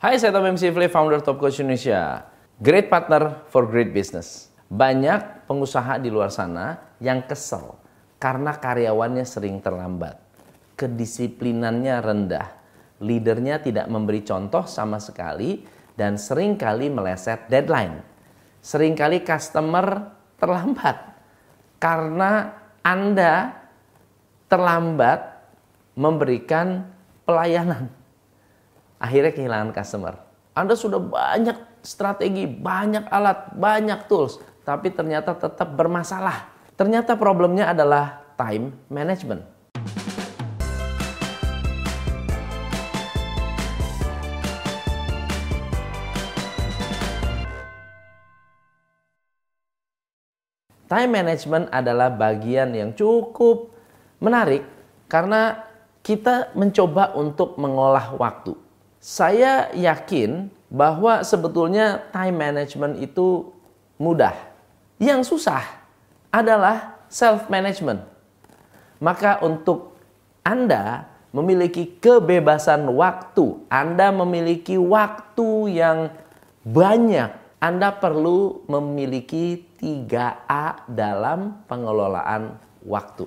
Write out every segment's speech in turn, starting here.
Hai, saya Tom MC Fle, founder Top Coach Indonesia. Great partner for great business. Banyak pengusaha di luar sana yang kesel karena karyawannya sering terlambat. Kedisiplinannya rendah. Leadernya tidak memberi contoh sama sekali dan sering kali meleset deadline. Sering kali customer terlambat karena Anda terlambat memberikan pelayanan akhirnya kehilangan customer. Anda sudah banyak strategi, banyak alat, banyak tools, tapi ternyata tetap bermasalah. Ternyata problemnya adalah time management. Time management adalah bagian yang cukup menarik karena kita mencoba untuk mengolah waktu saya yakin bahwa sebetulnya time management itu mudah. Yang susah adalah self management. Maka untuk Anda memiliki kebebasan waktu, Anda memiliki waktu yang banyak, Anda perlu memiliki 3A dalam pengelolaan waktu.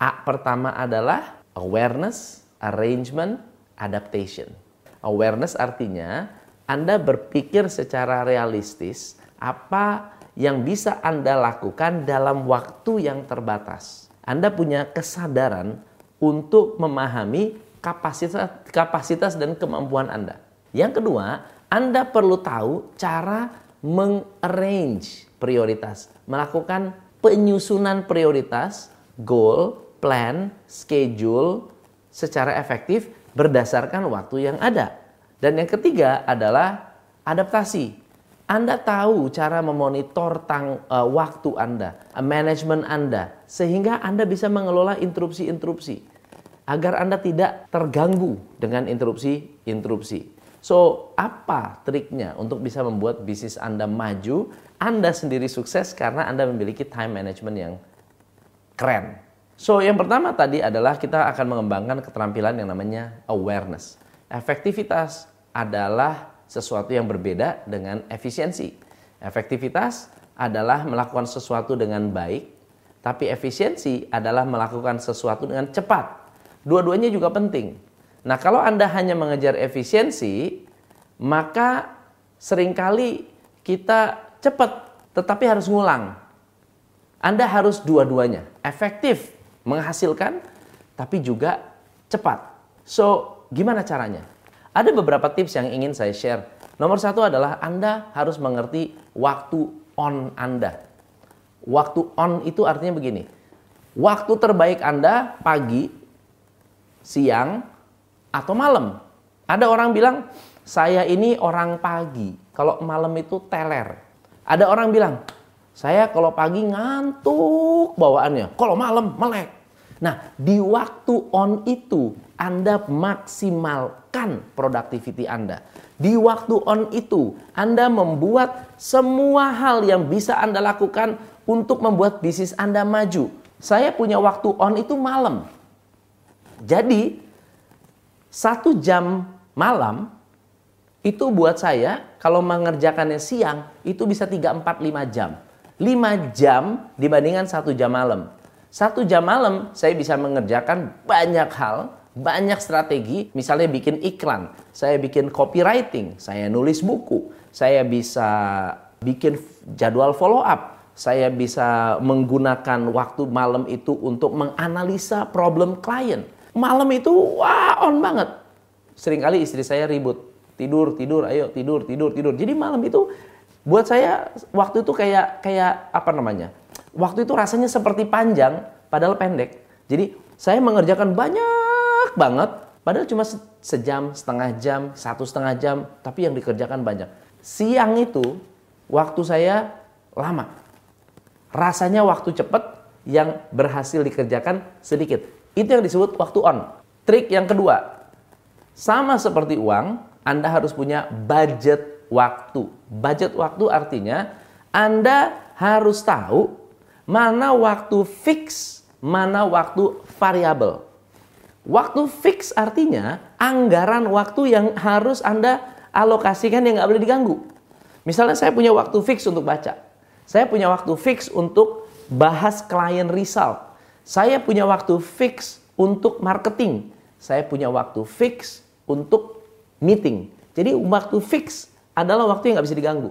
A pertama adalah awareness, arrangement, adaptation. Awareness artinya Anda berpikir secara realistis apa yang bisa Anda lakukan dalam waktu yang terbatas. Anda punya kesadaran untuk memahami kapasitas kapasitas dan kemampuan Anda. Yang kedua, Anda perlu tahu cara mengarrange prioritas, melakukan penyusunan prioritas, goal, plan, schedule secara efektif berdasarkan waktu yang ada. Dan yang ketiga adalah adaptasi. Anda tahu cara memonitor tang, uh, waktu Anda, uh, manajemen Anda, sehingga Anda bisa mengelola interupsi-interupsi agar Anda tidak terganggu dengan interupsi-interupsi. So, apa triknya untuk bisa membuat bisnis Anda maju? Anda sendiri sukses karena Anda memiliki time management yang keren. So, yang pertama tadi adalah kita akan mengembangkan keterampilan yang namanya awareness. Efektivitas adalah sesuatu yang berbeda dengan efisiensi. Efektivitas adalah melakukan sesuatu dengan baik, tapi efisiensi adalah melakukan sesuatu dengan cepat. Dua-duanya juga penting. Nah, kalau Anda hanya mengejar efisiensi, maka sering kali kita cepat, tetapi harus ngulang. Anda harus dua-duanya, efektif menghasilkan tapi juga cepat. So, gimana caranya? Ada beberapa tips yang ingin saya share. Nomor satu adalah Anda harus mengerti waktu on Anda. Waktu on itu artinya begini. Waktu terbaik Anda pagi, siang, atau malam. Ada orang bilang, saya ini orang pagi. Kalau malam itu teler. Ada orang bilang, saya kalau pagi ngantuk bawaannya, kalau malam melek. Nah, di waktu on itu Anda maksimalkan productivity Anda. Di waktu on itu Anda membuat semua hal yang bisa Anda lakukan untuk membuat bisnis Anda maju. Saya punya waktu on itu malam. Jadi, satu jam malam itu buat saya kalau mengerjakannya siang itu bisa 3, 4, 5 jam. 5 jam dibandingkan satu jam malam. Satu jam malam saya bisa mengerjakan banyak hal, banyak strategi, misalnya bikin iklan, saya bikin copywriting, saya nulis buku, saya bisa bikin jadwal follow up, saya bisa menggunakan waktu malam itu untuk menganalisa problem klien. Malam itu wah on banget. Seringkali istri saya ribut, tidur, tidur, ayo tidur, tidur, tidur. Jadi malam itu buat saya waktu itu kayak kayak apa namanya? Waktu itu rasanya seperti panjang padahal pendek. Jadi saya mengerjakan banyak banget padahal cuma sejam, setengah jam, satu setengah jam, tapi yang dikerjakan banyak. Siang itu waktu saya lama. Rasanya waktu cepat yang berhasil dikerjakan sedikit. Itu yang disebut waktu on. Trik yang kedua, sama seperti uang, Anda harus punya budget waktu. Budget waktu artinya Anda harus tahu mana waktu fix, mana waktu variabel. Waktu fix artinya anggaran waktu yang harus Anda alokasikan yang nggak boleh diganggu. Misalnya saya punya waktu fix untuk baca. Saya punya waktu fix untuk bahas klien result. Saya punya waktu fix untuk marketing. Saya punya waktu fix untuk meeting. Jadi waktu fix adalah waktu yang nggak bisa diganggu.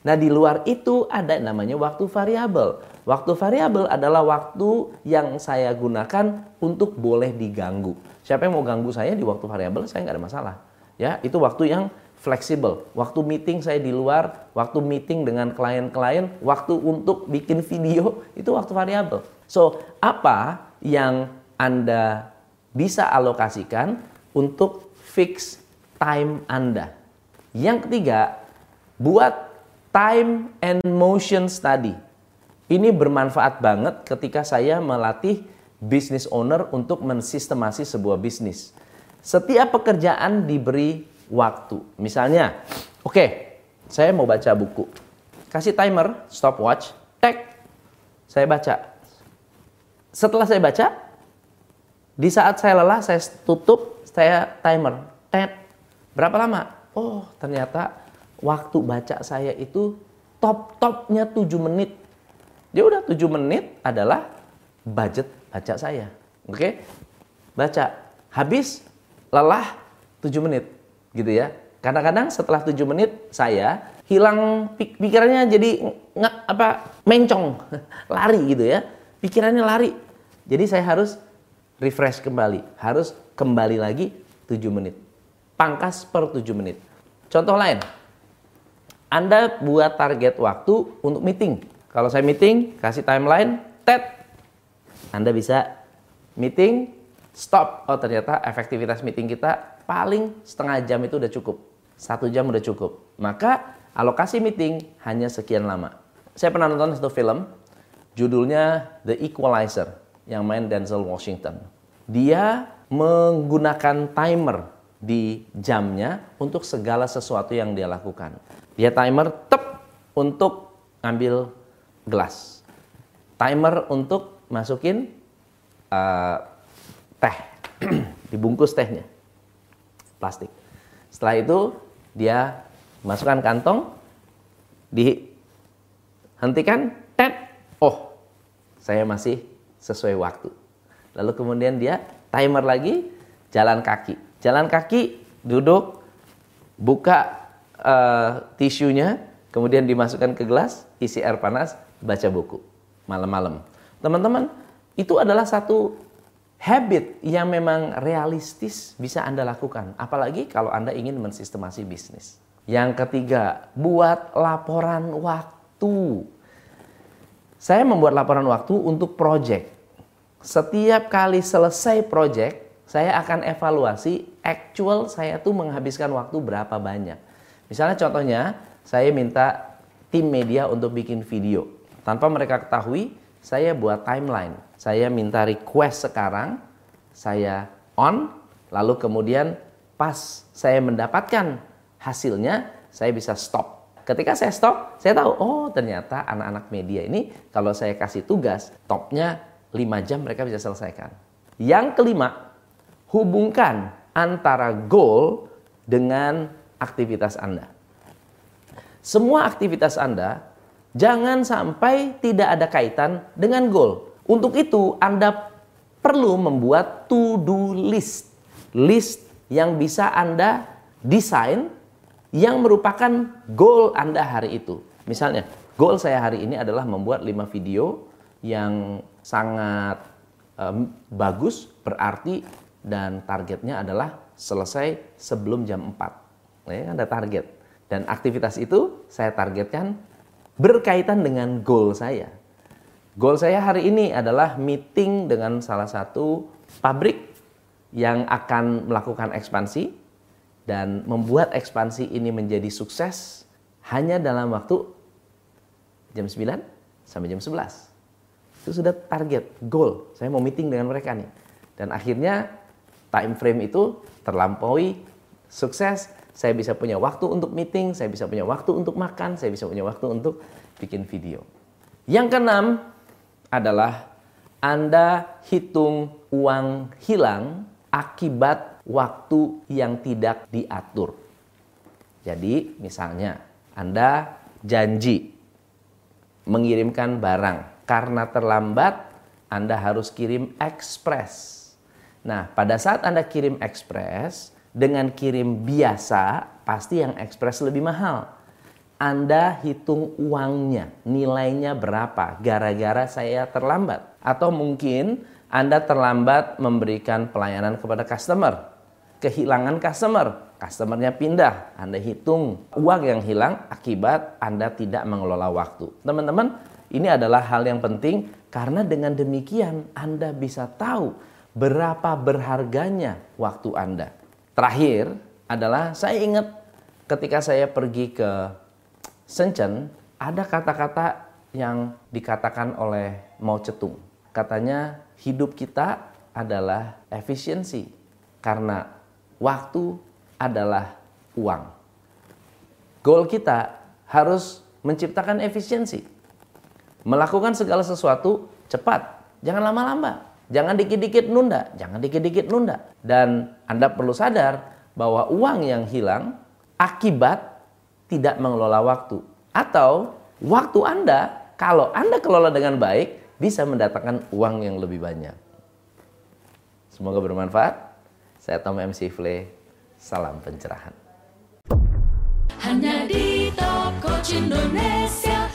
Nah di luar itu ada namanya waktu variabel. Waktu variabel adalah waktu yang saya gunakan untuk boleh diganggu. Siapa yang mau ganggu saya di waktu variabel, saya nggak ada masalah. Ya, itu waktu yang fleksibel. Waktu meeting saya di luar, waktu meeting dengan klien-klien, waktu untuk bikin video, itu waktu variabel. So, apa yang Anda bisa alokasikan untuk fix time Anda? Yang ketiga, buat time and motion study. Ini bermanfaat banget ketika saya melatih business owner untuk mensistemasi sebuah bisnis. Setiap pekerjaan diberi waktu. Misalnya, oke, okay, saya mau baca buku. Kasih timer, stopwatch, tek, saya baca. Setelah saya baca, di saat saya lelah, saya tutup, saya timer, tet. Berapa lama? Oh, ternyata waktu baca saya itu top-topnya 7 menit dia udah 7 menit adalah budget baca saya. Oke? Baca. Habis lelah 7 menit gitu ya. Kadang-kadang setelah 7 menit saya hilang pikirannya jadi nggak apa mencong, lari gitu ya. Pikirannya lari. Jadi saya harus refresh kembali, harus kembali lagi 7 menit. Pangkas per 7 menit. Contoh lain. Anda buat target waktu untuk meeting kalau saya meeting, kasih timeline, tet, Anda bisa meeting, stop. Oh ternyata efektivitas meeting kita paling setengah jam itu udah cukup. Satu jam udah cukup. Maka alokasi meeting hanya sekian lama. Saya pernah nonton satu film, judulnya The Equalizer, yang main Denzel Washington. Dia menggunakan timer di jamnya untuk segala sesuatu yang dia lakukan. Dia timer tep untuk ngambil gelas. Timer untuk masukin uh, teh, dibungkus tehnya, plastik. Setelah itu dia masukkan kantong, dihentikan, tet, oh saya masih sesuai waktu. Lalu kemudian dia timer lagi, jalan kaki. Jalan kaki, duduk, buka uh, tisunya, kemudian dimasukkan ke gelas, isi air panas, baca buku malam-malam. Teman-teman, itu adalah satu habit yang memang realistis bisa Anda lakukan. Apalagi kalau Anda ingin mensistemasi bisnis. Yang ketiga, buat laporan waktu. Saya membuat laporan waktu untuk project. Setiap kali selesai project, saya akan evaluasi actual saya tuh menghabiskan waktu berapa banyak. Misalnya contohnya, saya minta tim media untuk bikin video. Tanpa mereka ketahui, saya buat timeline. Saya minta request sekarang, saya on, lalu kemudian pas saya mendapatkan hasilnya, saya bisa stop. Ketika saya stop, saya tahu, oh ternyata anak-anak media ini kalau saya kasih tugas, topnya 5 jam mereka bisa selesaikan. Yang kelima, hubungkan antara goal dengan aktivitas Anda. Semua aktivitas Anda Jangan sampai tidak ada kaitan dengan goal. Untuk itu Anda perlu membuat to-do list. List yang bisa Anda desain yang merupakan goal Anda hari itu. Misalnya, goal saya hari ini adalah membuat 5 video yang sangat um, bagus, berarti dan targetnya adalah selesai sebelum jam 4. Nah, ya, ada target. Dan aktivitas itu saya targetkan berkaitan dengan goal saya. Goal saya hari ini adalah meeting dengan salah satu pabrik yang akan melakukan ekspansi dan membuat ekspansi ini menjadi sukses hanya dalam waktu jam 9 sampai jam 11. Itu sudah target, goal. Saya mau meeting dengan mereka nih. Dan akhirnya time frame itu terlampaui sukses saya bisa punya waktu untuk meeting, saya bisa punya waktu untuk makan, saya bisa punya waktu untuk bikin video. Yang keenam adalah Anda hitung uang hilang akibat waktu yang tidak diatur. Jadi, misalnya Anda janji mengirimkan barang, karena terlambat Anda harus kirim ekspres. Nah, pada saat Anda kirim ekspres dengan kirim biasa, pasti yang ekspres lebih mahal. Anda hitung uangnya, nilainya berapa gara-gara saya terlambat. Atau mungkin Anda terlambat memberikan pelayanan kepada customer. Kehilangan customer, customernya pindah, Anda hitung uang yang hilang akibat Anda tidak mengelola waktu. Teman-teman, ini adalah hal yang penting karena dengan demikian Anda bisa tahu berapa berharganya waktu Anda. Terakhir adalah saya ingat ketika saya pergi ke Shenzhen, ada kata-kata yang dikatakan oleh Mao Zedong. Katanya hidup kita adalah efisiensi karena waktu adalah uang. Goal kita harus menciptakan efisiensi. Melakukan segala sesuatu cepat, jangan lama-lama. Jangan dikit-dikit nunda, jangan dikit-dikit nunda. Dan Anda perlu sadar bahwa uang yang hilang akibat tidak mengelola waktu. Atau waktu Anda, kalau Anda kelola dengan baik, bisa mendatangkan uang yang lebih banyak. Semoga bermanfaat. Saya Tom MC Fle. Salam pencerahan. Hanya di Top Coach Indonesia